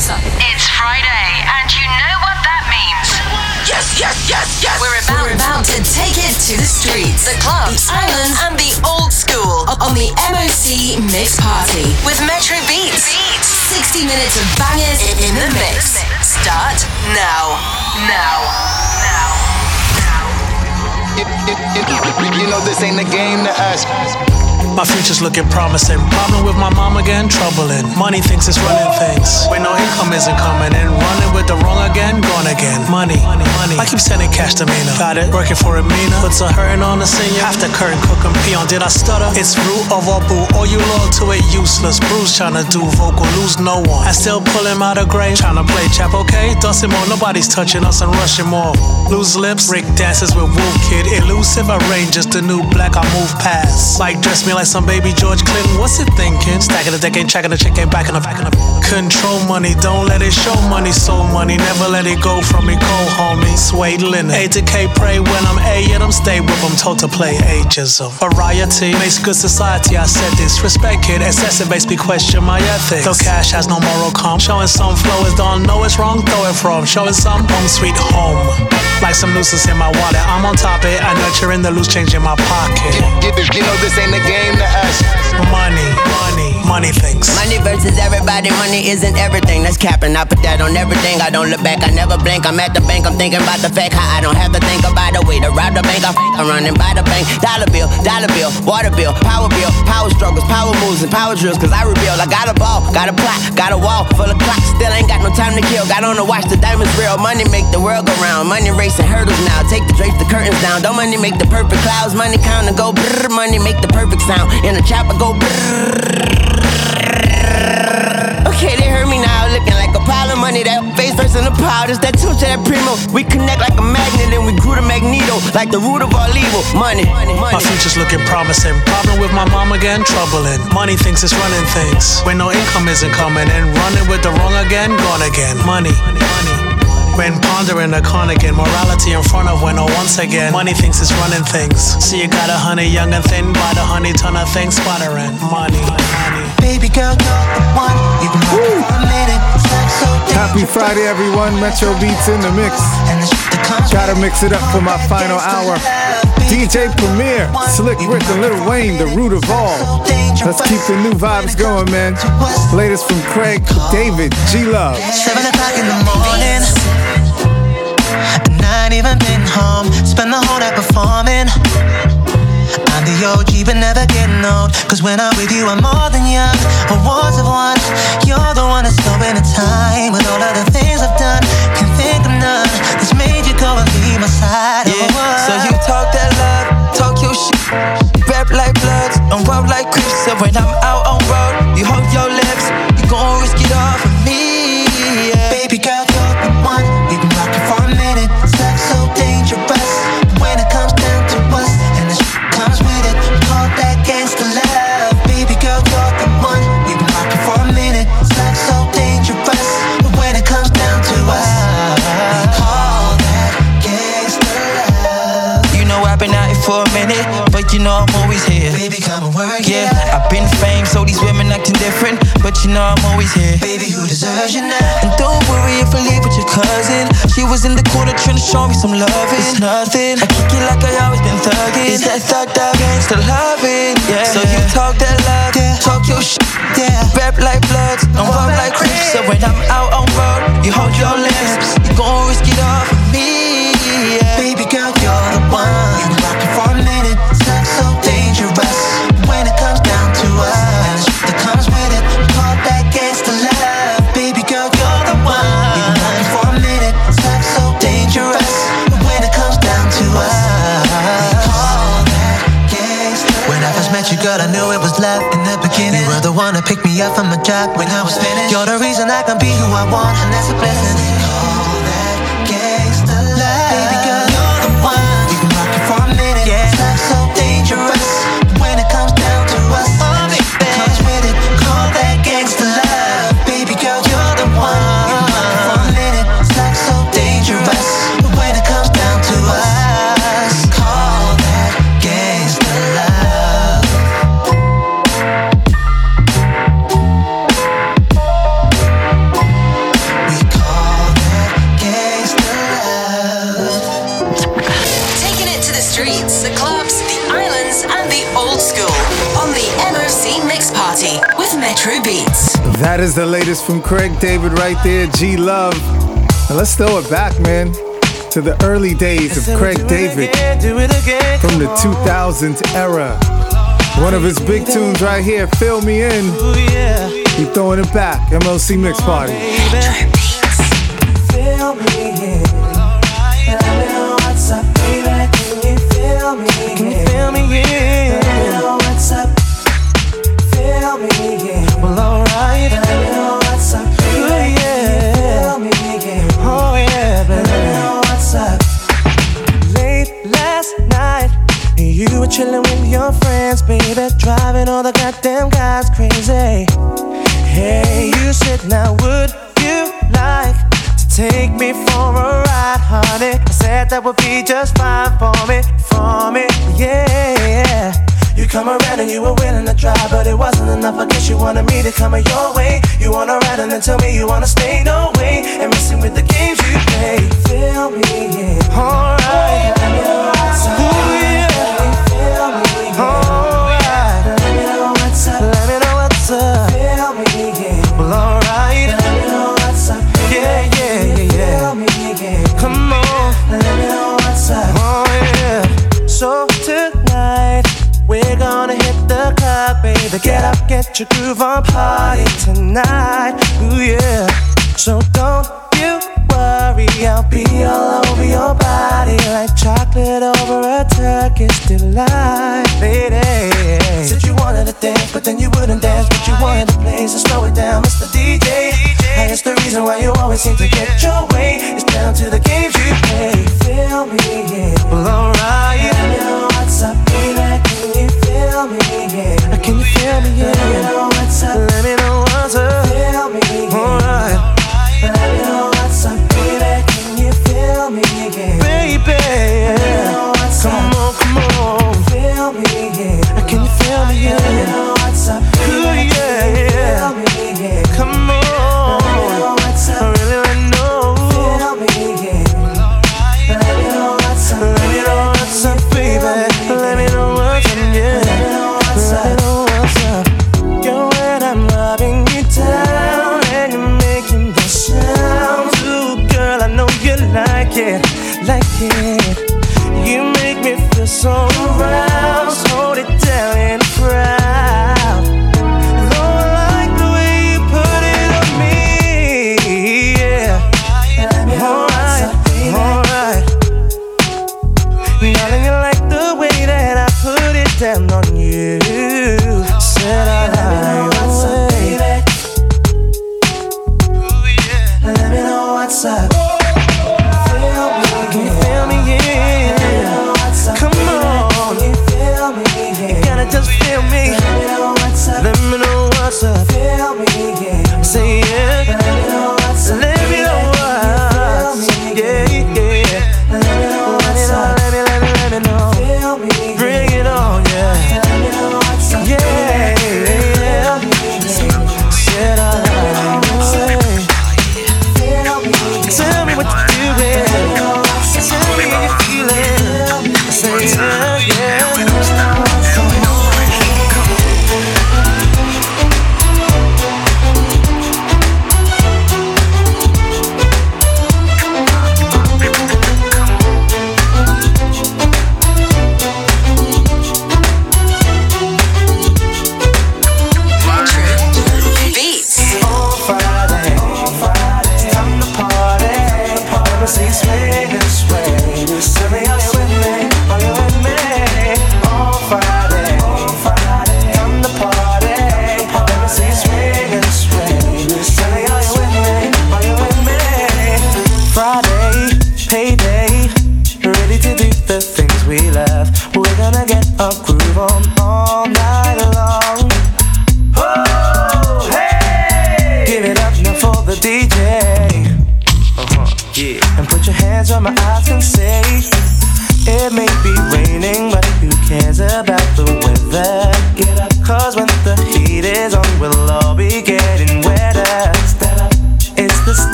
It's Friday, and you know what that means. Yes, yes, yes, yes. We're about, We're about to take it to the streets, the clubs, the islands, and the old school on the MOC Mix Party with Metro Beats. 60 minutes of bangers in the mix. Start now. Now. Now. You, you, you, you know this ain't a game to us. My future's looking promising. Problem with my mom again, troubling. Money thinks it's running things. When no income isn't coming in. Running with the wrong again, gone again. Money, money, money. I keep sending cash to Mina. Got it, working for a Mina. Puts a hurting on the senior. After curtain cook peon. Did I stutter? It's root of all boo. All you loyal to it, useless. Bruce trying to do vocal, lose no one. I still pull him out of grave. Trying to play chap, okay? Dustin more. Nobody's touching us and rushing more. Lose lips, Rick dances with Wolf Kid. Elusive, arrange just the new black I move past. Like dress me like some baby George Clinton. What's it thinking? Stacking the deck, ain't checking the chick, ain't backing up, backing up. Control money, don't let it show money, soul money. Never let it go from me, cold homie. Suede linen. A to K, pray when I'm A, yet I'm stay with them. Told to play ageism. Variety makes good society, I said this. Respect kid, excessive makes me question my ethics. Though cash has no moral calm. Showing some flow is don't know it's wrong, throw it from. Showing some home sweet home. Like some nooses in my wallet. I'm on top it, I nurturing the loose change in my pocket. You know this ain't a game to us. Money, money, money things. Money versus everybody, money isn't everything. That's capping. I put that on everything. I don't look back, I never blink. I'm at the bank, I'm thinking about the fact how I don't have to think about the way to rob the bank. I'm, I'm running by the bank. Dollar bill, dollar bill, water bill, power bill, power struggles, power moves, and power drills. Cause I reveal, I got a ball, got a plot, got a wall full of clocks. Still ain't got no time to kill. Got on the watch, the diamonds real. Money make the world go round. Money racing hurdles now. Take the drapes, the curtains down. Don't money make the perfect clouds. Money count and go brrr. Money make the perfect sound. In the chopper go. Okay, they heard me now, looking like a pile of money. That face first in the powders, that two to that primo. We connect like a magnet and we grew to magneto, like the root of all evil. Money, money, money. My future's looking promising. Problem with my mom again, troubling. Money thinks it's running things. When no income isn't coming and running with the wrong again, gone again. Money, Money, money. When pondering a con again, morality in front of when oh once again, money thinks it's running things. So you got a honey young and thin, by the honey ton of things sputtering. Money, money. Baby girl, you're the one. You've been rocking for a minute. So Happy Friday, everyone. Metro Beats in the mix. And the shit that comes Try to mix it up for my final hour. DJ Premier, Slick Rick, and Lil Wayne, the root of all. Let's keep the new vibes going, man. Latest from Craig, David, G Love. Seven o'clock in the morning. And I ain't even been home. Spend the whole night performing. I'm the OG, but never getting old. Cause when I'm with you, I'm more than young. Awards of one. You're the one that's slowing the time. With all of the things I've done, can't think of none. That's made you go and be my side. Yeah, so you talk that love, talk your shit. Rap like bloods and rub like crips. So when I'm out on road, you hold your for a minute, but you know I'm always here. Baby, come and work Yeah, it. I've been fame, so these women acting different, but you know I'm always here. Baby, who deserves you now? And don't worry if I leave with your cousin. She was in the corner trying to show me some loving. It's nothing. I kick it like I always been thugging. It's that thugged out gangsta loving. Yeah. So you talk that love, Yeah. talk your shit. Yeah. Rap like bloods and rub like crips. So when I'm out on road, you hold your lips. You gon' risk it all for me. Yeah. Up from my job when I was finished. You're the reason That is the latest from Craig David right there, G Love. Now let's throw it back, man, to the early days of Craig David from the 2000s era. One of his big tunes right here, Fill Me In. Keep throwing it back, MOC Mix Party. Feel me in. Let me know what's up, baby. Can you feel me in? Feel me in? Let me know what's up. Feel me in. Chilling with your friends, baby, driving all the goddamn guys crazy. Hey, you said now would you like to take me for a ride, honey? I said that would be just fine for me, for me, yeah. You come around and you were willing to try, but it wasn't enough. I guess you wanted me to come your way. You wanna ride and then tell me you wanna stay, no way. And messing with the games you play. Feel me, yeah. Alright. Ooh, your groove on, party tonight. Ooh, yeah. So don't you worry, I'll be all over your body like chocolate over a Turkish delight, lady. Said you wanted to dance, but then you wouldn't dance, but you wanted to play, so slow it down, Mr. DJ. And it's the reason why you always seem to get your way. It's down to the games you play. Feel me, yeah. Well, alright. Let know what's up, baby. Can you feel me, yeah? Can you feel me, yeah? Let me know what's up. Let me know what's up. Feel me, yeah.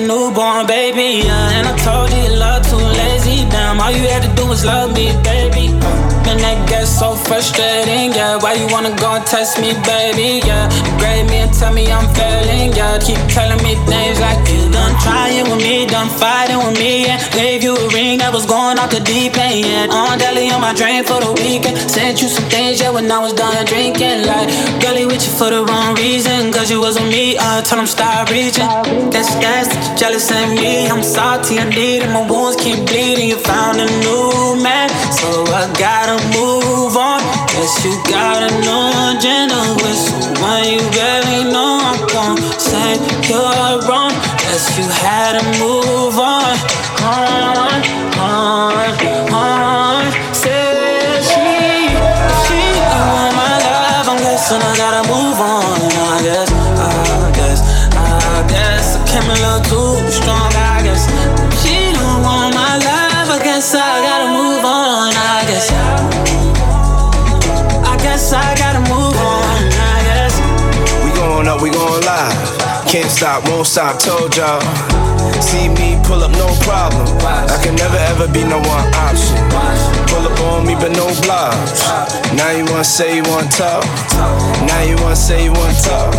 Newborn baby. Yeah, and I told you love too lazy. Damn, all you had to do was love me, baby. And that gets so frustrating, yeah. Why you wanna go and test me, baby? Yeah, degrade me and tell me I'm failing, yeah. Keep telling me things like you done trying with me, done fighting with me, yeah. Gave you a ring that was going off the deep end, yeah. On deli on my drain for the weekend. Sent you some when I was done drinking. Like, girlie with you for the wrong reason, cause you was with me, I told him stop reaching. That's that you jealous of me. I'm salty, I need it, my wounds keep bleeding. You found a new man, so I gotta move on. Guess you got a new agenda with someone you barely know. I'm gonna say you're wrong. Guess you had to move on. On, on, on. Can't stop, won't stop, told y'all. See me pull up, no problem. I can never ever be no one option. Pull up on me, but no blocks. Now you wanna say you wanna talk. Now you wanna say you wanna talk.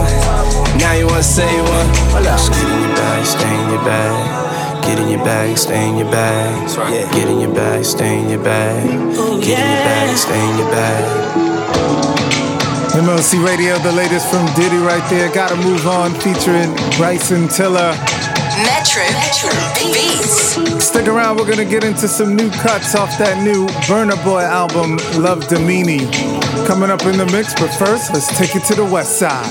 Now you wanna say you want. Just get in your bag, stay in your bag. Get in your bag, stay in your bag. Yeah. Get in your bag, stay in your bag. Get in your bag, stay in your bag. MOC Radio, the latest from Diddy right there. Gotta move on, featuring Bryson Tiller. Metro, Metro Beats. Stick around, we're gonna get into some new cuts off that new Burna Boy album, Love Damini. Coming up in the mix, but first, let's take it to the west side.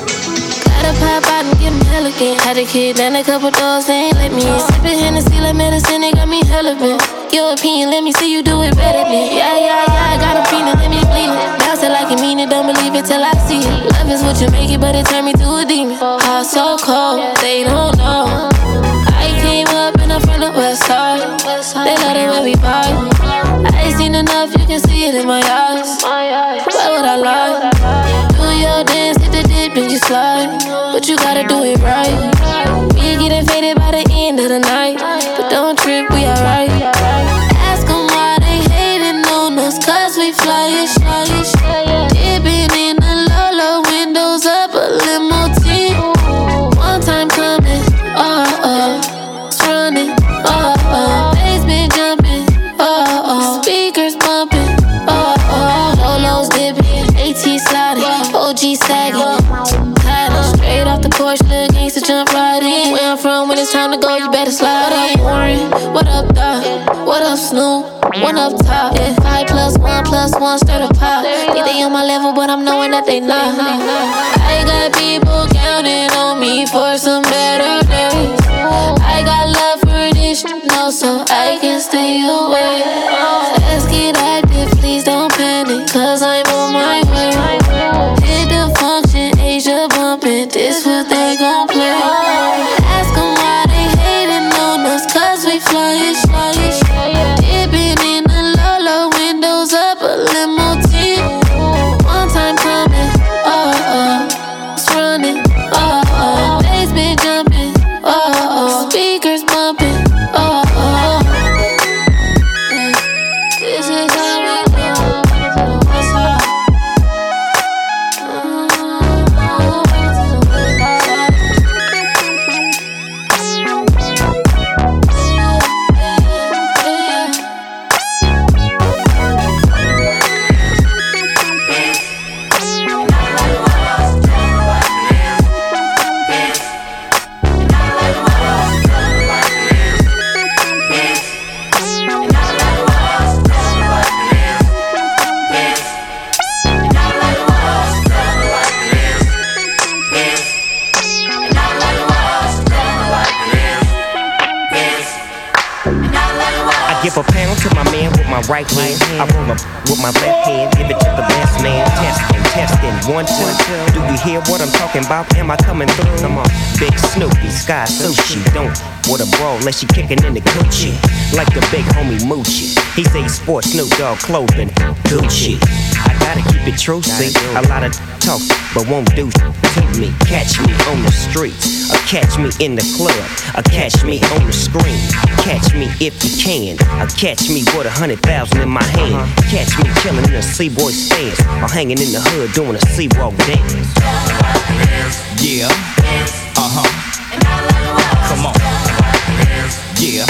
Gotta pop out and get 'em hella again. Had a kid and a couple doors, they ain't let me in. Sippin' Hennessy like medicine, they got me hella bent. Your opinion, let me see you do it better than. Yeah, yeah, yeah, I got a feeling, let me believe it. It like you mean it, don't believe it till I see it. Love is what you make it, but it turned me to a demon. Heart so cold, they don't know. I came up in the front of the West Side. They love the way we vibe. I ain't seen enough, you can see it in my eyes. Why would I lie? Do your dance, hit the dip, then you slide. But you gotta do it right. We getting faded by the end of the night. Jump right. Where I'm from, when it's time to go, you better slide in. Warren, what up, Doc? What up, Snoop? One up top, yeah. Five plus one plus one, stir the pot. Think they on my level, but I'm knowing that they not. I got people counting on me for some better days. I got love for this, no, so I can stay away. Let's get active, please don't panic, cause I'm on my way. My left hand, give it to the best man. Testing, testing, one, two. Do you hear what I'm talking about? Am I coming through? Come on, Big Snoopy, Sky Sushi. Don't what a brawl unless she kicking in the Gucci. Like the big homie Moochie. He say he sports Snoop Dogg clothing, Gucci. I gotta keep it true, see. A lot of talk, but won't do to me. Catch me on the streets, or catch me in the club, or catch me on the screen. Catch me if you can, or catch me with a hundred thousand in my hand. Catch me chilling in a Seaboy stance, or hanging in the hood doing a C-Walk dance. Yeah. Uh huh. Come on. Yeah.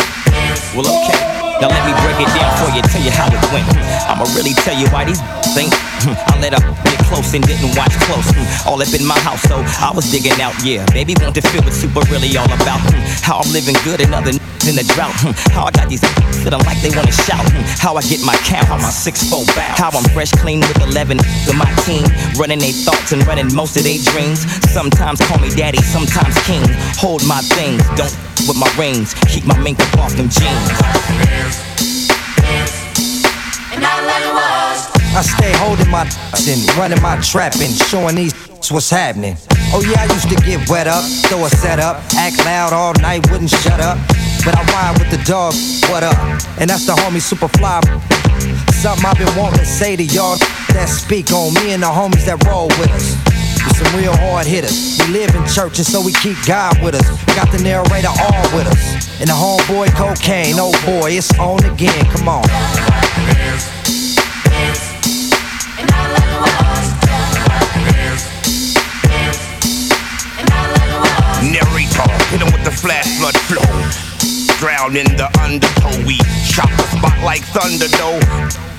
Well, okay. Now let me break it down for you, tell you how it went. I'ma really tell you why these think. Hmm, I let up get close and didn't watch close. Hmm, all up in my house, so I was digging out. Yeah, baby want to feel what super really all about. Hmm, how I'm living good and other in the drought. Hmm, how I got these feeling like they wanna shout. Hmm, how I get my count, how my six four bounce. How I'm fresh, clean with 11 to my team, running their thoughts and running most of their dreams. Sometimes call me daddy, sometimes king. Hold my things, don't with my rings. Keep my mink up off them jeans. I stay holding my and running my trap and showing these what's happening. Oh yeah, I used to get wet up, throw a set up, act loud all night, wouldn't shut up. But I ride with the dog, what up? And that's the homie Superfly. Something I've been wanting to say to y'all that speak on me and the homies that roll with us. We some real hard hitters. We live in church and so we keep God with us. Got the narrator all with us. And the homeboy cocaine, oh boy, it's on again. Come on. Narrator, hit him with the flash flood flow. Drown in the undertow, we chop the spot like thunder though.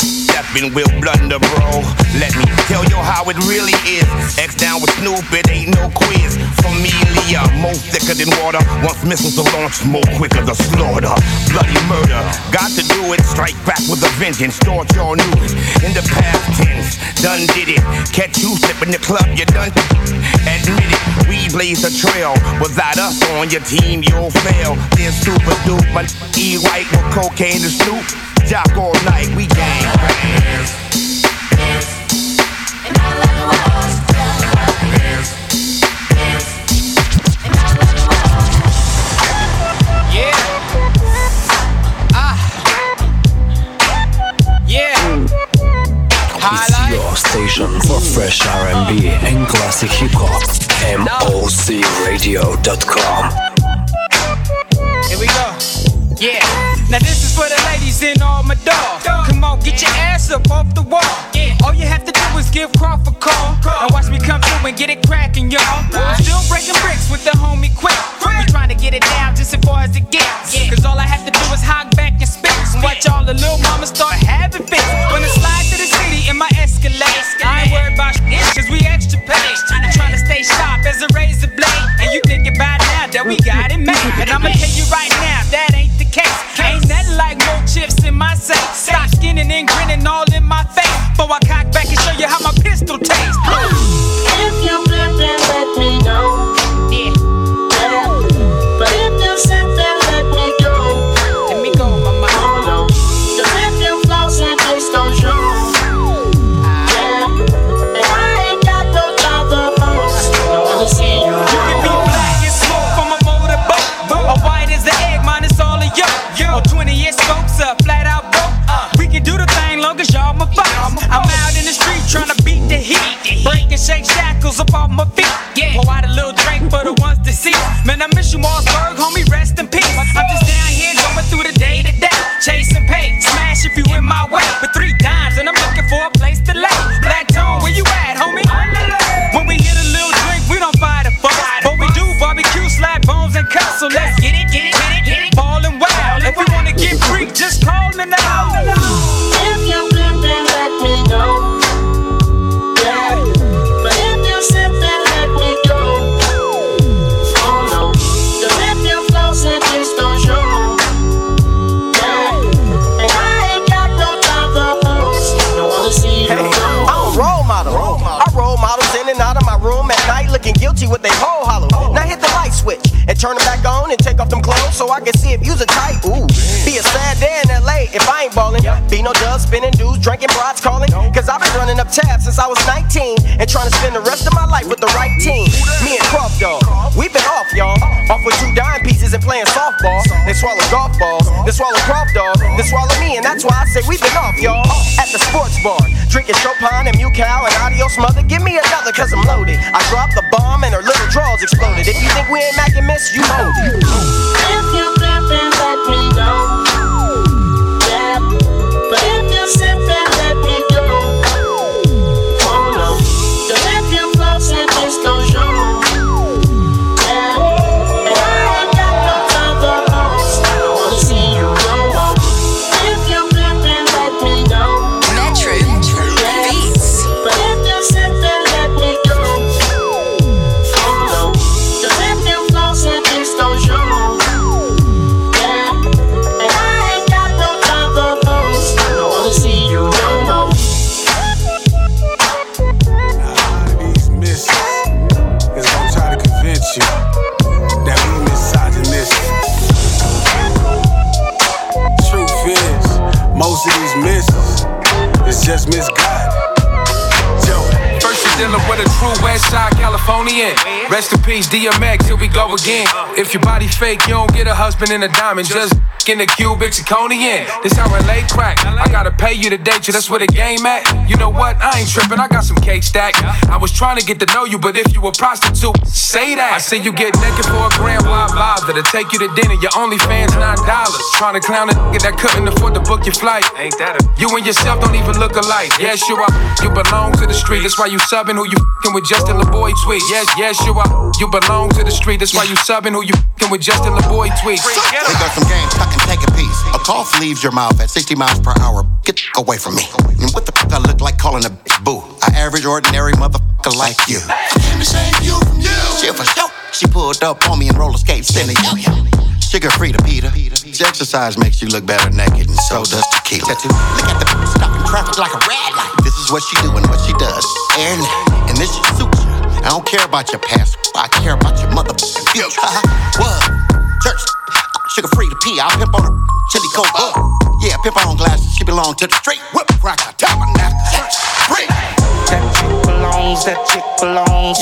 Stepping will blunder, bro. Let me tell you how it really is. X down with Snoop, it ain't no quiz. Familia, more thicker than water. Once missiles are launched, more quicker the slaughter. Bloody murder, got to do it. Strike back with a vengeance. Y'all knew it. In the past tense, done did it. Catch you slipping the club, you done. Admit it, we blaze a trail. Without us on your team, you'll fail. Then super dupe, my E white with cocaine and Snoop dock all night. We gang ah. station for fresh R&B and classic hip hop. MOCRadio.com. Here we go. Yeah. Now this is for the ladies in all my dogs. Come on, get your ass up off the wall. All you have to do is give Croft a call. Now watch me come through and get it cracking, y'all. I'm still breaking bricks with the homie quick. We trying to get it down just as far as it gets. Cause all I have to do is hog back and spit. And watch all the little mamas start having fits. When I slide to the city in my Escalade. I ain't worried about shit, cause we extra paid. I'm trying to stay sharp as a razor blade. And you think about now that we got it made. And I'ma tell you right now, that ain't case. Ain't nothing like more chips in my safe. Stop skinning and grinning all in my face. Before I cock back and show you how my pistol tastes. Trying to spend the rest of my life with the right team. Me and Croft Dog, we've been off, y'all. Off with two dime pieces and playing softball. They swallow golf balls, they swallow Croft Dog, they swallow me, and that's why I say we've been off, y'all. At the sports bar, drinking Chopin and Mucal and Adios Mother. Give me another, cause I'm loaded. I dropped the bomb and her little drawers exploded. If you think we ain't Mac and Miss, you hold it. DMX, here we go again. If your body fake, you a in a diamond, just in the cubic zirconian. This how LA crack. I gotta pay you to date you, that's where the game at. You know what? I ain't tripping, I got some cake stack. I was trying to get to know you, but if you a prostitute, say that. I see you get naked for a grand, why bother? To take you to dinner, your only fans nine dollars. Trying to clown a nigga that couldn't afford to book your flight. Ain't that a You and yourself don't even look alike. Yes, you are. You belong to the street, that's why you subbing who you fing with Justin LaBoy tweet. Yes, yes, you are. You belong to the street, that's why you subbing who you fing with Justin LaBoy tweet. Up some game, fucking take a piece. A cough leaves your mouth at 60 miles per hour. Get away from me. And what the fuck I look like calling a boo? I average ordinary motherfucker like you. I came to save you from you. She for sure. She pulled up on me in roller skates, yo yo. Sugar free to Peter. Exercise makes you look better naked, and so does tequila. Look at the stopping traffic like a red light. This is what she do and what she does. And, and this shit suits you. I don't care about your past. I care about your motherfucking future. what? Church. Sugar free to pee. I'll pimp on her. Chili coke. Uh. Yeah, pimp on glasses. She belong to the street. Whip crack. I tap her now. Free. That chick belongs, that chick belongs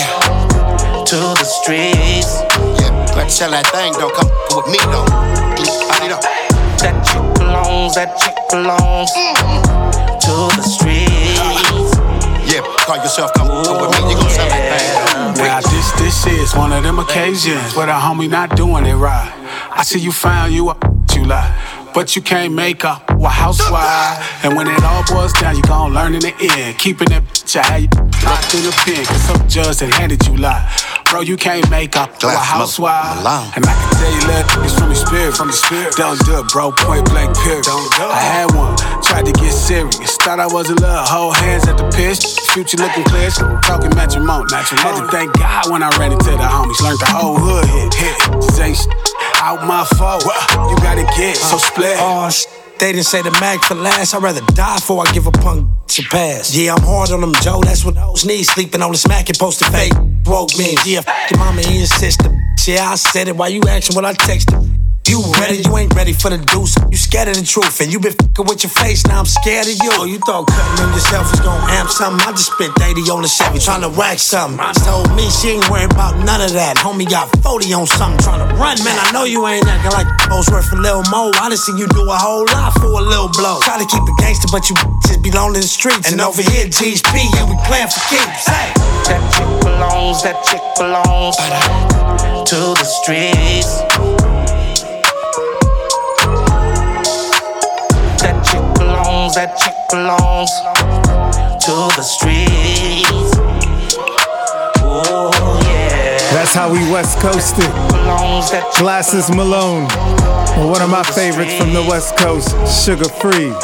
to the streets. Yeah, let's sell that thing, though. Come with me, though. I need up. That chick belongs, that chick belongs to the streets. Yeah, call yourself come with me, you gon' sell that thing. Now this this is one of them occasions where the homie not doing it right. I see you found you up, you lie. But you can't make a a housewife. And when it all boils down, you gon' learn in the end. Keeping that bitch, I had you locked in the pen. Cause some judge that handed you lie. Bro, you can't make a a housewife. And I can tell you let it's from the spirit, from the spirit. Don't do it, bro. Point blank period. Don't do it. I had one, tried to get serious. Thought I was a little whole hands at the pitch. Future looking clear, so talking matrimony. Had to thank God when I ran into the homies. Learned the whole hood hit, hit. This ain't shit out my fault. You gotta get so split. Oh, sh- they didn't say the mag for last. I'd rather die before I give a punk a pass. Yeah, I'm hard on them, Joe. That's what those need. Sleeping on the smack and posted fake woke me. Yeah, your mama sister. Yeah, I said it Why you asking what I texted. You ready? You ain't ready for the deuce. You scared of the truth, and you been fucking with your face. Now I'm scared of you. Oh, you thought cutting on yourself was gonna amp something? I just spent 80 on the Chevy trying to whack something. Told me she ain't worried about none of that. Homie got 40 on something trying to run. Man, I know you ain't acting like most worth a little more. I done seen you do a whole lot for a little blow. Try to keep it gangster, but you just belong in the streets. And over here, GHP, yeah, we playing for keeps. Hey. That chick belongs, that chick belongs to the streets. That chick belongs to the streets. Oh yeah. That's how we West Coasted. Glasses Malone. One of my favorites from the West Coast, Suga Free.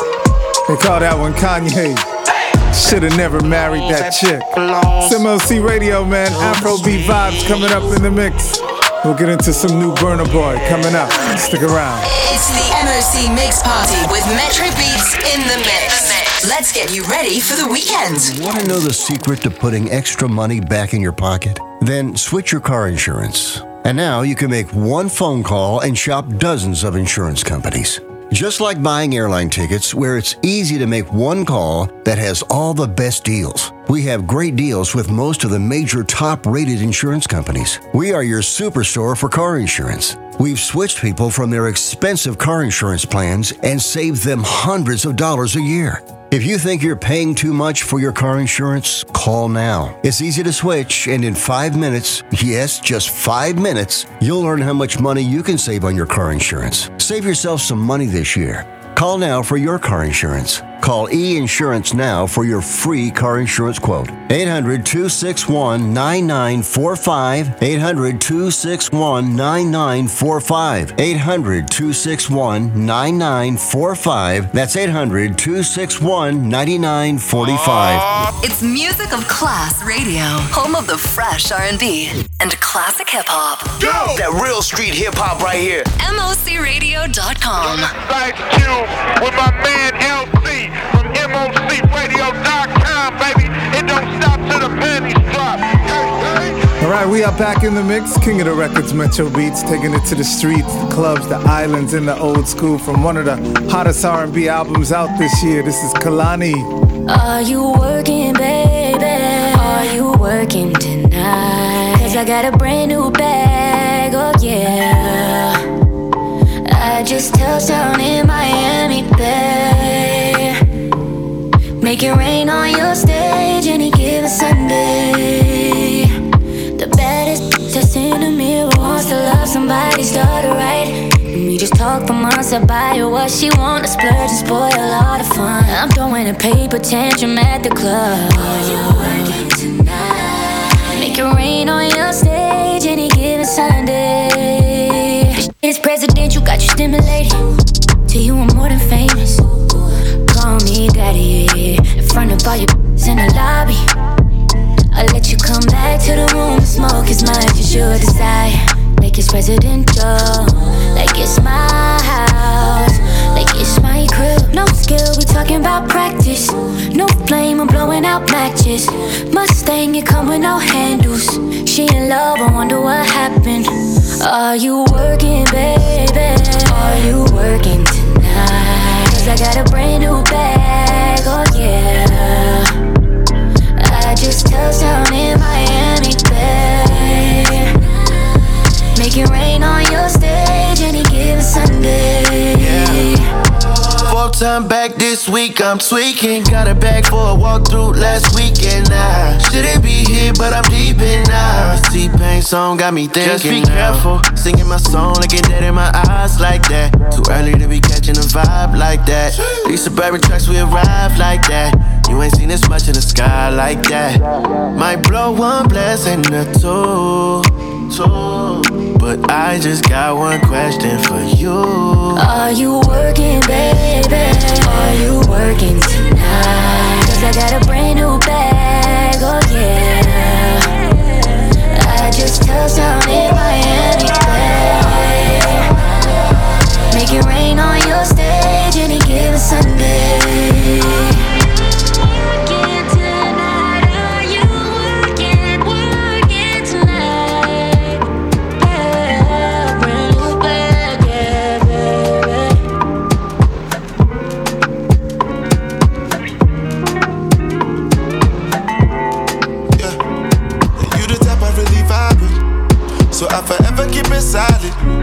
They call that one Kanye. Should've never married that chick. It's MOC Radio, man. Afrobeat vibes coming up in the mix. We'll get into some new Burna Boy coming up. Stick around. It's the MOC Mix Party with Metro Beats in the mix. Let's get you ready for the weekend. Want to know the secret to putting extra money back in your pocket? Then switch your car insurance. And now you can make one phone call and shop dozens of insurance companies. Just like buying airline tickets, where it's easy to make one call that has all the best deals. We have great deals with most of the major top rated insurance companies. We are your superstore for car insurance. We've switched people from their expensive car insurance plans and saved them hundreds of dollars a year. If you think you're paying too much for your car insurance, call now. It's easy to switch, and in five minutes, yes, just five minutes, you'll learn how much money you can save on your car insurance. Save yourself some money this year. Call now for your car insurance. Call E Insurance now for your free car insurance quote. 800 261 9945. 800 261 9945. 800 261 9945. That's 800 261 9945. It's music of class radio, home of the fresh R&B and classic hip hop. Go! That real street hip hop right here. MOCRadio.com. Side Q with my man LC from MOCRadio.com, baby. It don't stop till the pennies drop. All right, we are back in the mix. King of the Records, Metro Beats, taking it to the streets, the clubs, the islands, and the old school from one of the hottest R&B albums out this year. This is Kehlani. Are you working, baby? Are you working tonight? Cause I got a brand new bag, oh yeah. I just touched down in Miami, on your stage any given Sunday. The baddest that's in the mirror wants to love somebody, start it right. And we just talk for months, buy her what she want to splurge and spoil all the fun. I'm throwing a paper tantrum at the club. Are you working tonight? Make it rain on your stage any given Sunday. Is presidential, got you stimulated. To you, I'm more than famous. Call me daddy in front of all your in the lobby. I'll let you come back to the room and smoke as much as you desire. Like it's presidential, like it's my house, like it's my crib. No skill, we talking about practice. No flame, I'm blowing out matches. Mustang, you come with no handles. She in love, I wonder what happened. Are you working, baby? Are you working? Cause I got a brand new bag, oh yeah. I just touched down in Miami, babe. Make it rain on your stage any given Sunday. Full time back this week, I'm tweaking. Got a bag for a walkthrough last weekend. I shouldn't be here, but I'm deep in now. T-Pain song got me thinking. Just be careful, singing my song, looking dead in my eyes like that. Too early to be catching a vibe like that. These suburban trucks, we arrive like that. You ain't seen this much in the sky like that. Might blow one blessing or two, two. But I just got one question for you. Are you working, baby? Are you working tonight? Cause I got a brand new bag, oh yeah. I just touched down in Miami, babe. Make it rain on your stage any given Sunday. You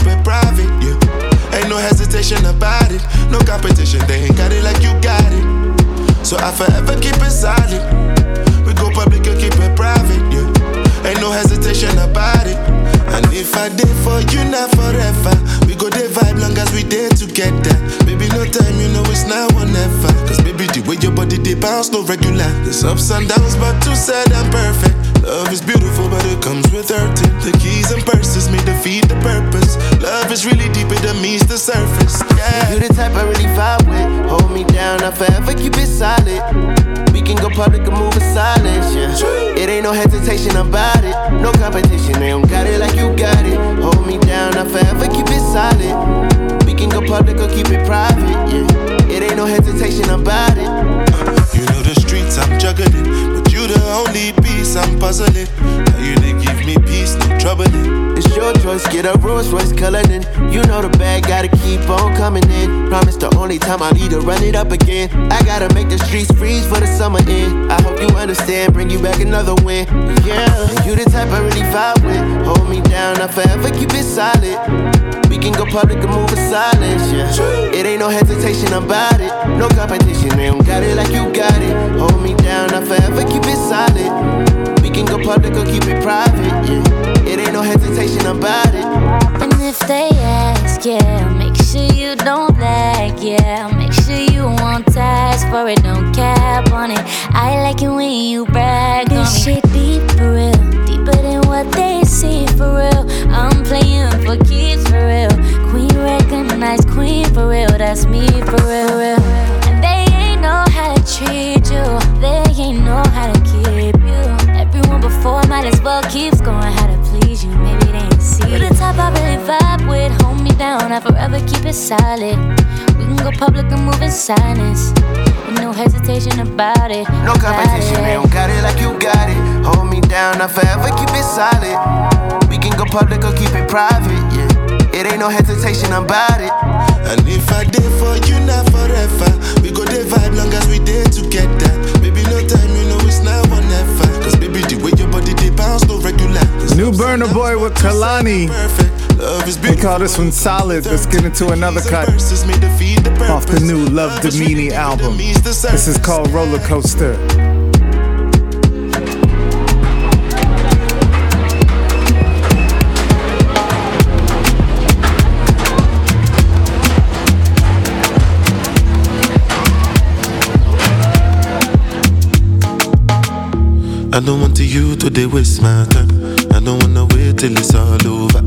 keep it private, yeah. Ain't no hesitation about it. No competition, they ain't got it like you got it. So I forever keep it solid. We go public and keep it private, yeah. Ain't no hesitation about it. And if I did for you, not forever. We go day vibe long as we did together. Baby, no time, you know it's now or never. Cause baby, the way your body they bounce, no regular. There's ups and downs, but too sad and perfect. Love is beautiful, but it comes with hurting. The keys and purses may defeat the purpose. Love is really deeper than meets the surface. Yeah. You the type I really vibe with. Hold me down, I'll forever keep it solid. We can go public and move in silence, yeah. It ain't no hesitation about it. No competition, they don't got it like you got it. Hold me down, I forever keep it solid. We can go public or keep it private, yeah. It ain't no hesitation about it. You know the streets I'm juggling, but you the only piece I'm puzzling. How you they give me peace, no troubling. It's your choice, get a Rolls Royce Cullinan. You know the bag gotta keep on coming in. Promise the only time I need to run it up again. I gotta make the streets freeze for the summer end. I hope you understand, bring you back another win. Yeah, you the type I really vibe with. Hold me down, I'll forever keep it solid. We can go public and move in silence, yeah. It ain't no hesitation about it. No competition, they don't got it like you got it. Hold me down, I'll forever keep it solid. We can go public or keep it private, yeah. It ain't no hesitation about it. And if they ask, yeah, make sure you don't lag, yeah. Make sure you won't task for it, don't cap on it. I like it when you brag on this shit deep for real, deeper than what they see for real. I'm playing for keeps for real. Queen recognized queen for real, that's me for real, real. And they ain't know how to treat you, they ain't know how to keep you. Everyone before might as well keep going how to please you. Maybe they ain't see you. the type I really vibe with. Hold me down, I forever keep it solid. We can go public and move in silence. Ain't no hesitation about it. No competition, they don't got it like you got it. Hold me down, I forever keep it solid. We can go public or keep it private, yeah. It ain't no hesitation about it. And if I did for you, not forever. We go day vibe long as we did together. New Burna Boy with Kehlani. We call this one solid. Let's get into another cut off the new Love Damini album. This is called Roller Coaster. I don't want you to waste my time. Till it's all over.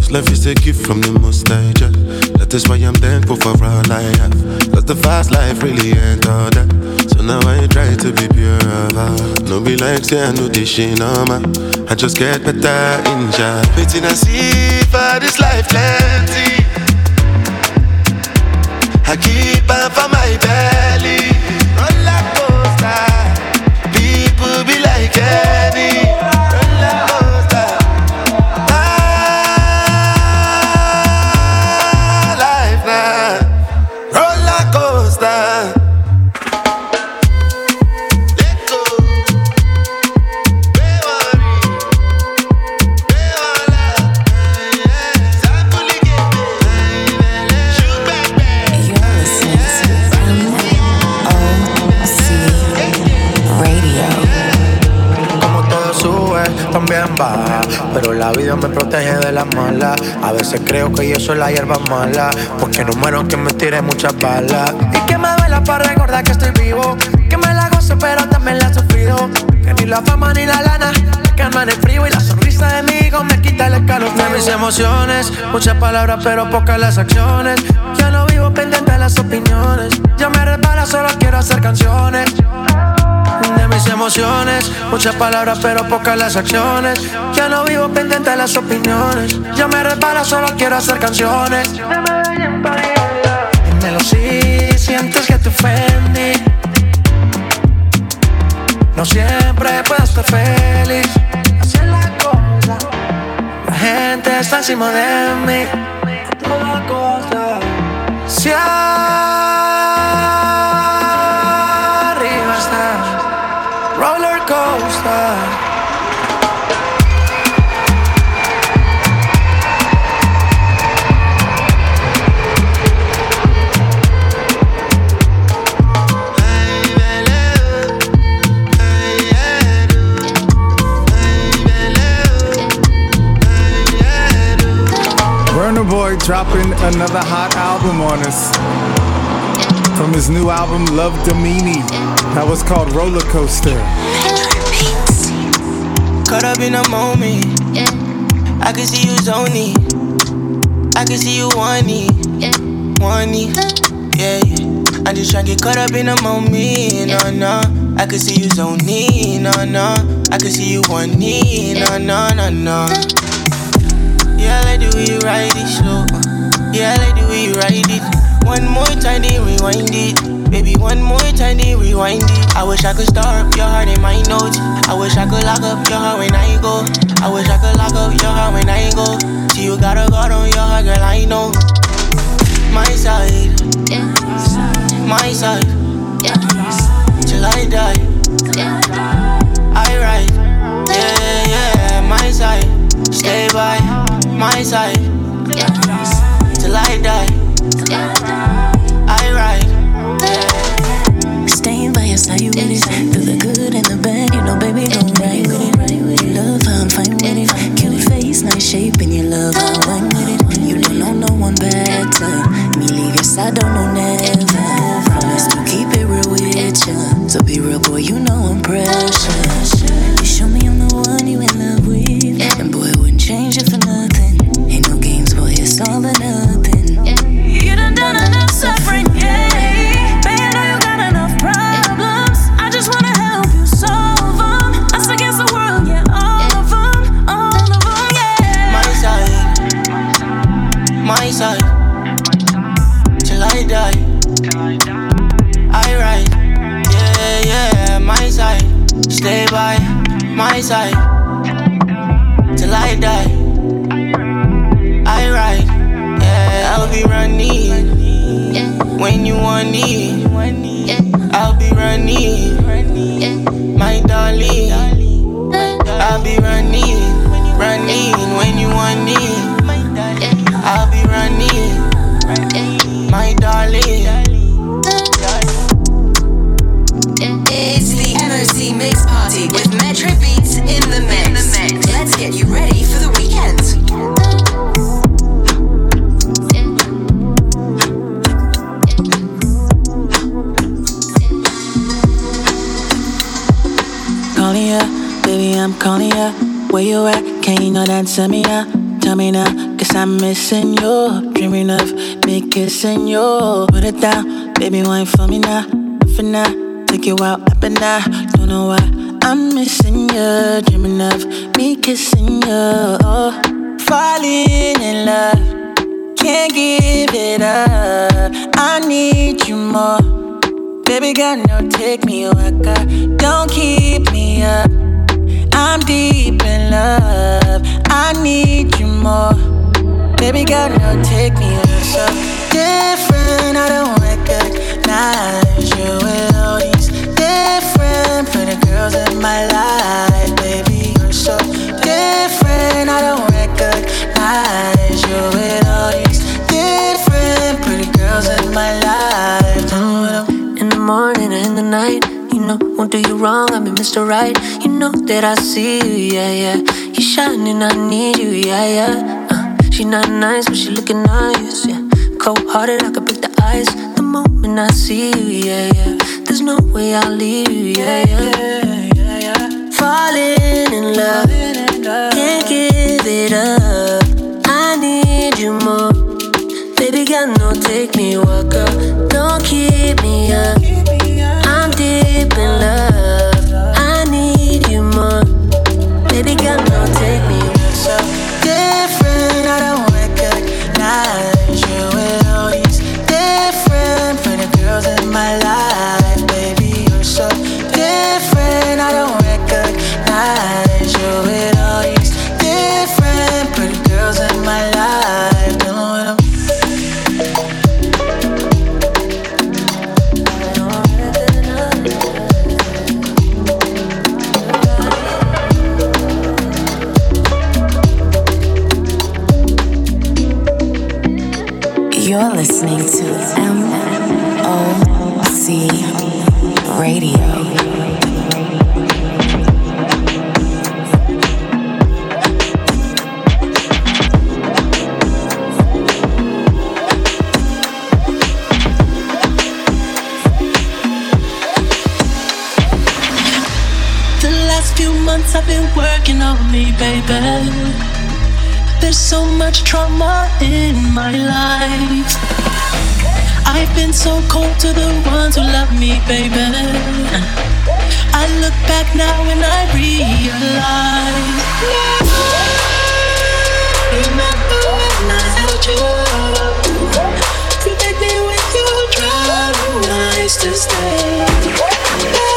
This life is a gift from the most high Jah. That is why I'm thankful for all I have. Cause the fast life really ain't all that. So now I try to be pure of heart. No be like say I know this shit no man. I just get better in Jah. Waiting and see for this life plenty. I keep on for my belly. Vida me protege de las malas. A veces creo que yo soy la hierba mala, porque no muero que me tire muchas balas. Y que me duela para recordar que estoy vivo, que me la gozo pero también la he sufrido. Que ni la fama ni la lana calman el frío y la sonrisa de mi hijo me quita el escalofrío. De mis emociones, muchas palabras pero pocas las acciones. Ya no vivo pendiente de las opiniones, ya me resbala, solo quiero hacer canciones de mis emociones. Muchas palabras, pero pocas las acciones. Ya no vivo pendiente de las opiniones. Ya me resbala, solo quiero hacer canciones. Dímelo si sientes que te ofendí. No siempre puedo estar feliz. Así es la. La gente está encima de mí. Toda cosa. Si dropping another hot album on us. From his new album, Love Damini. That was called Roller Coaster. Caught up in a moment. Yeah. I can see you zoning. I can see you. Wanting. Yeah, yeah. I just tryna get caught up in a moment. No, no. I can see you zoning. No, no. I can see you wanting. No, no, no, no. Yeah, I like the way you ride it slow. Yeah, I like the way you ride it. One more time, then rewind it. Baby, one more time, then rewind it. I wish I could start up your heart in my notes. I wish I could lock up your heart when I go. I wish I could lock up your heart when I go. See, you got a guard on your heart, girl, I know. My side, my side, till I die. I ride, yeah, yeah, my side. Stay by my side I die. Tell me now, tell me now. Cause I'm missing you. Dreaming of me kissing you. Put it down, baby, wine for me now. For now, take you out up and down. Don't know why I'm missing you. Dreaming of me kissing you. Oh, falling in love. Can't give it up. I need you more. Baby girl, no, take me waka. Don't keep me up. I'm deep in love. I need you more. Baby girl, no, take me up. So different, I don't recognize you with all these different pretty girls in my life. Baby, you're so different, I don't recognize you with all these different pretty girls in my life. In the morning and in the night, know, won't do you wrong, I'm Mr. Right. You know that I see you, yeah, yeah. You shining, I need you, yeah, yeah. Uh, she not nice, but she looking nice, yeah. Cold hearted, I could break the ice the moment I see you, yeah, yeah. There's no way I'll leave you, yeah, yeah. Falling in love, can't give it up. I need you more. Baby got no, take me walk up. Don't keep me up. You're listening to MOC Radio. The last few months I've been working on me, baby. There's so much trauma in my life. I've been so cold to the ones who love me, baby. I look back now and I realize. Remember when I held you? Protect me when you try nice to stay.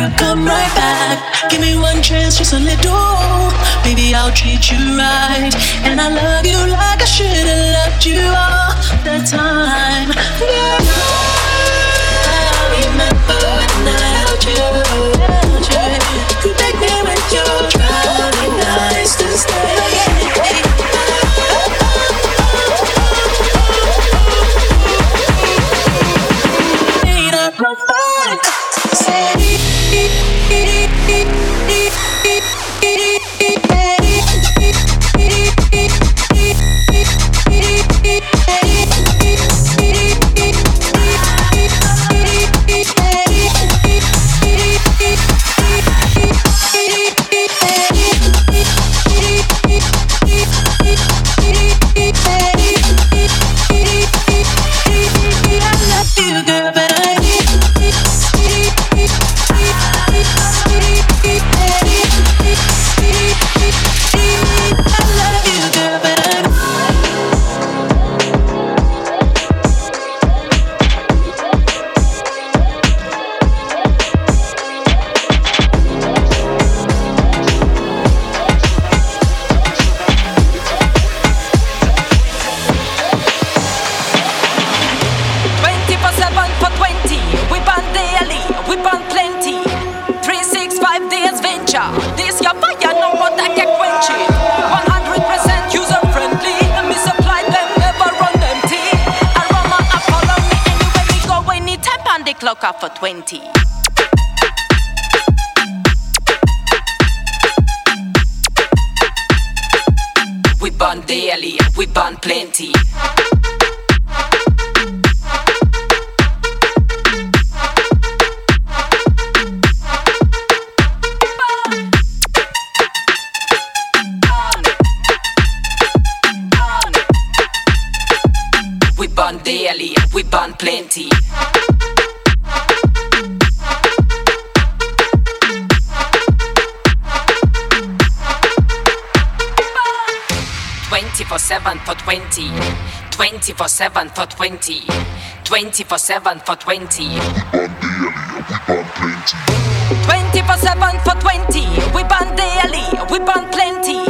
Girl, come right back. Give me one chance, just a little. Baby, I'll treat you right. And I love you like I should have loved you all the time. Girl, I remember when I held you. Burn daily, we burn plenty. Twenty for seven for twenty. Twenty for seven for twenty. Twenty for seven for twenty. We burn daily, we burn plenty. 24 7 for 20. We burn daily, we burn plenty.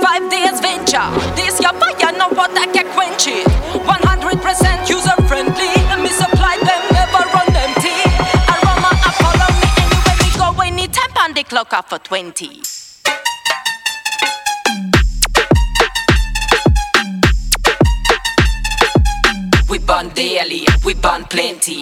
365 days venture. This your fire, no water can quench it. 100% user friendly. Let me supply them, never run empty. Aroma, I follow me anywhere we go. Anytime on the clock off for 20. We burn daily, we burn plenty.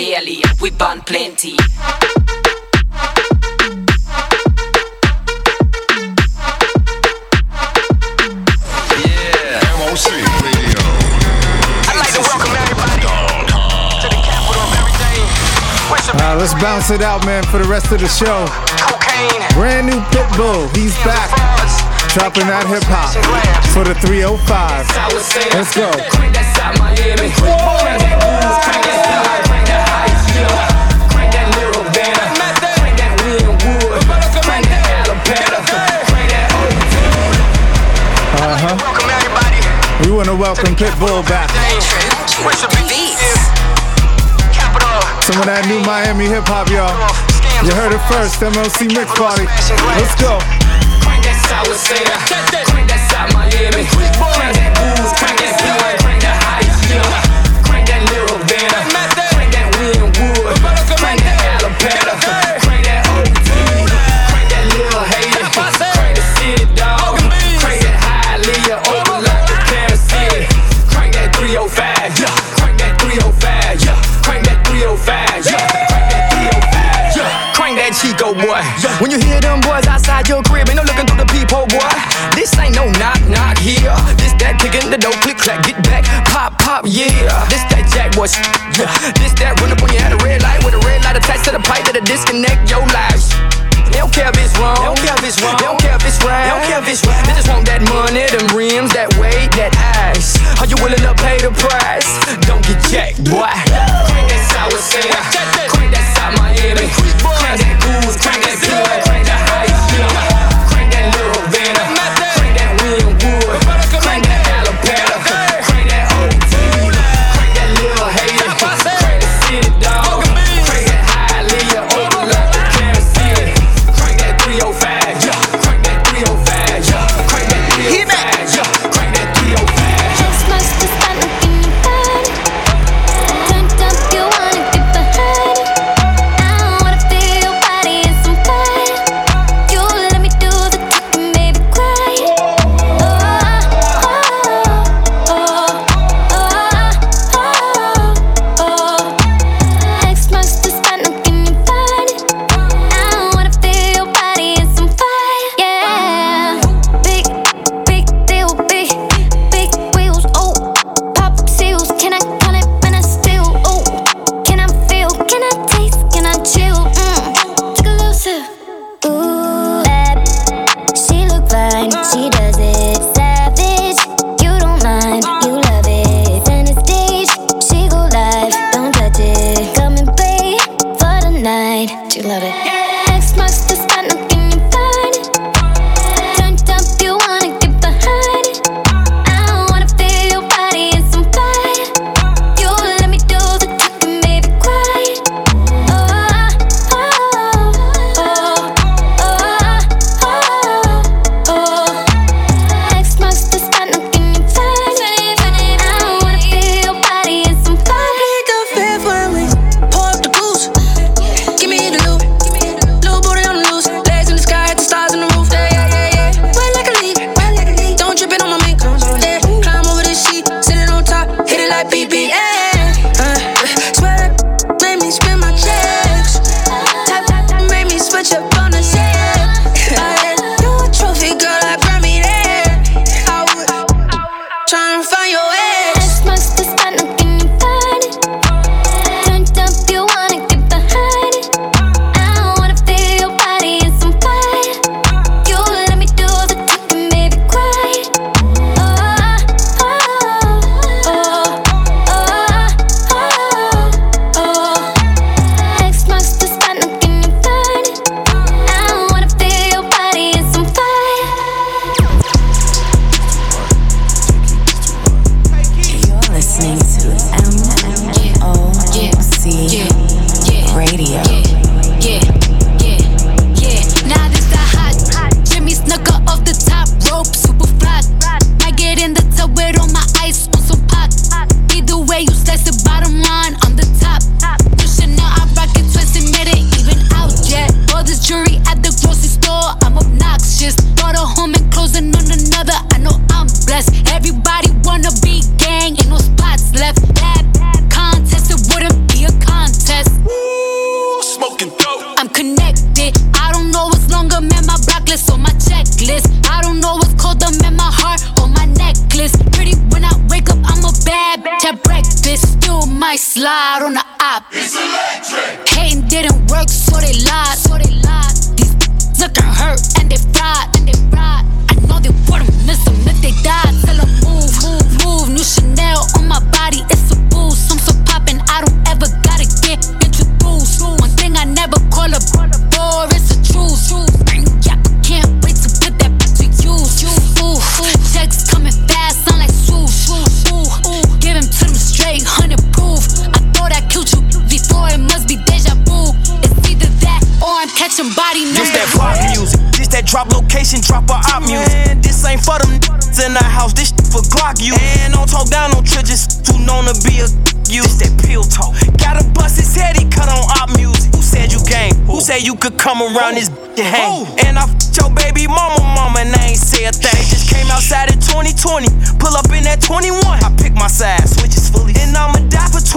Daily, we burn plenty. MOC Radio. I'd like to welcome everybody to the capital of everything. Uh, let's bounce it out, man, for the rest of the show. cocaine? Brand new Pitbull, he's back. Dropping that hip hop for the 305. Let's go. Want to welcome Pitbull back. Some of that new Miami hip hop, y'all. You heard it first, MOC Mix Party. Let's go. When you hear them boys outside your crib, ain't no looking through the peephole, boy. This ain't no knock knock here. This that kicking the door, click clack, get back, pop pop, yeah. This that jack boy, yeah. This that run up when you had a red light with a red light attached to the pipe that'll disconnect your lives. They don't care if it's wrong. They don't care if it's wrong. They don't care if it's right. They don't care if it's right. They just want that money, them rims, that weight, that ice. Are you willing to pay the price? Don't get jacked, boy. Crank that sour Sarah. Crank that South Miami. Crank that booze.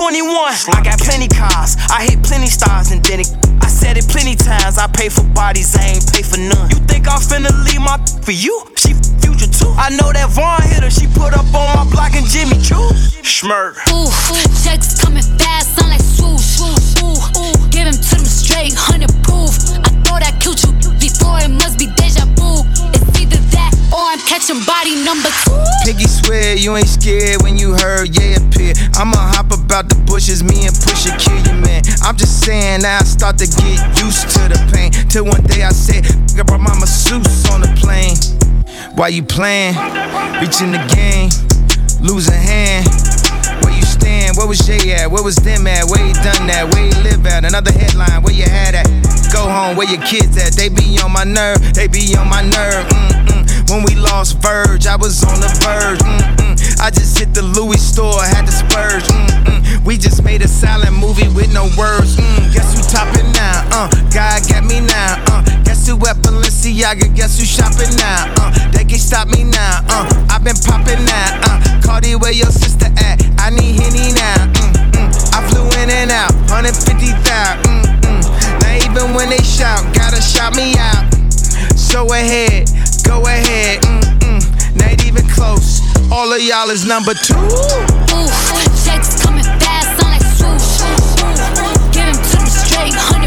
21. I got plenty cars. I hit plenty stars and then it. I said it plenty times. I pay for bodies, I ain't pay for none. You think I'm finna leave my for you? She future too. I know that Vaughn hit her. She put up on my block and Jimmy Choo. Schmurk. Ooh, ooh, checks coming fast, sound like swoosh. Ooh, ooh, give him to them straight, hundred proof. I thought I killed you before, it must be deja or I'm catching body number two. Piggy swear you ain't scared when you heard yeah appear. I'ma hop about the bushes, me and Pusha kill you, man. I'm just saying now I start to get used to the pain. Till one day I said, I brought my masseuse on the plane. Why you playing? Reaching the game, losing hand. Where? Where was Jay at? Where was them at? Where you done that? Where you live at? Another headline, where you had at? Go home, where your kids at? They be on my nerve, they be on my nerve. Mm-mm. When we lost Verge, I was on the verge. Mm-mm. I just hit the Louis store, had to splurge. Mm-mm. We just made a silent movie with no words. Mm. Guess who topping now? Uh, God got me now. Uh, who at Balenciaga? Guess who shopping now? Uh, they can stop me now. Uh, I've been popping now. Uh, Cardi, where your sister at? I need Henny now. Mm-mm. I flew in and out, 150,000. Mm-mm. Now even when they shout, gotta shout me out. So ahead, go ahead. Mm-mm. Not even close. All of y'all is number two. Ooh, checks coming fast, sound like swoosh. Give him to them straight, hundred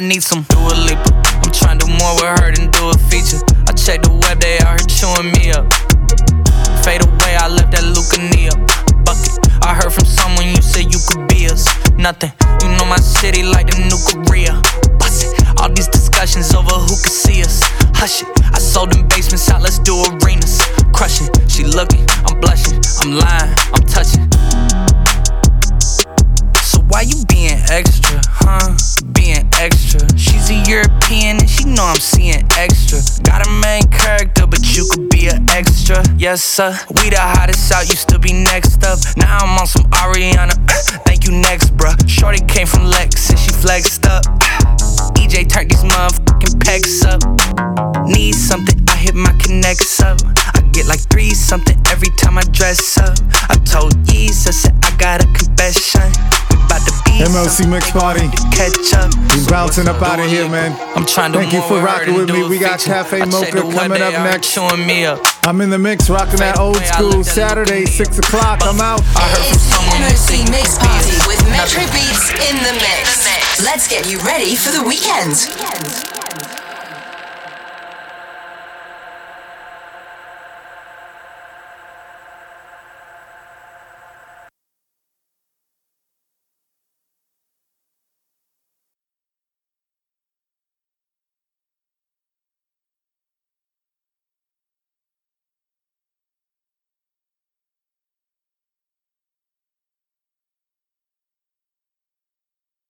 need some Dua Lipa. I'm trying to do more with her than do a feature. I check the web, they out here chewing me up. Fade away, I left that Lucania bucket. I heard from someone you said you could be us. Nothing. You know my city like the new Korea. All these discussions discussions over who could see us. Hush it, I sold them basements out, let's do arenas. Crushing, she looking, I'm blushing, I'm lying, I'm touching. Why you being extra, huh? Being extra. She's a European and she know I'm seeing extra. Got a main character, but you could be an extra. Yes, sir. We the hottest out, you still be next up. Now I'm on some Ariana. Uh, thank you, next, bruh. Shorty came from Lex and she flexed up. EJ turned these motherfucking pecs up. Need something, I hit my connects up. I get like three something every time I dress up. I told Yeez, I said I got a confession. We about to be MOC Mix Party. catch up. We bouncing up out of here, man. I'm trying to Thank you for rocking with me. We got. Cafe Mocha coming up next. Chewing me up. I'm in the mix, rocking that old school Saturday, 6 o'clock. Uh, I'm out. It's the MOC Mix Party with Metro Beats in the mix. Let's get you ready for the weekend.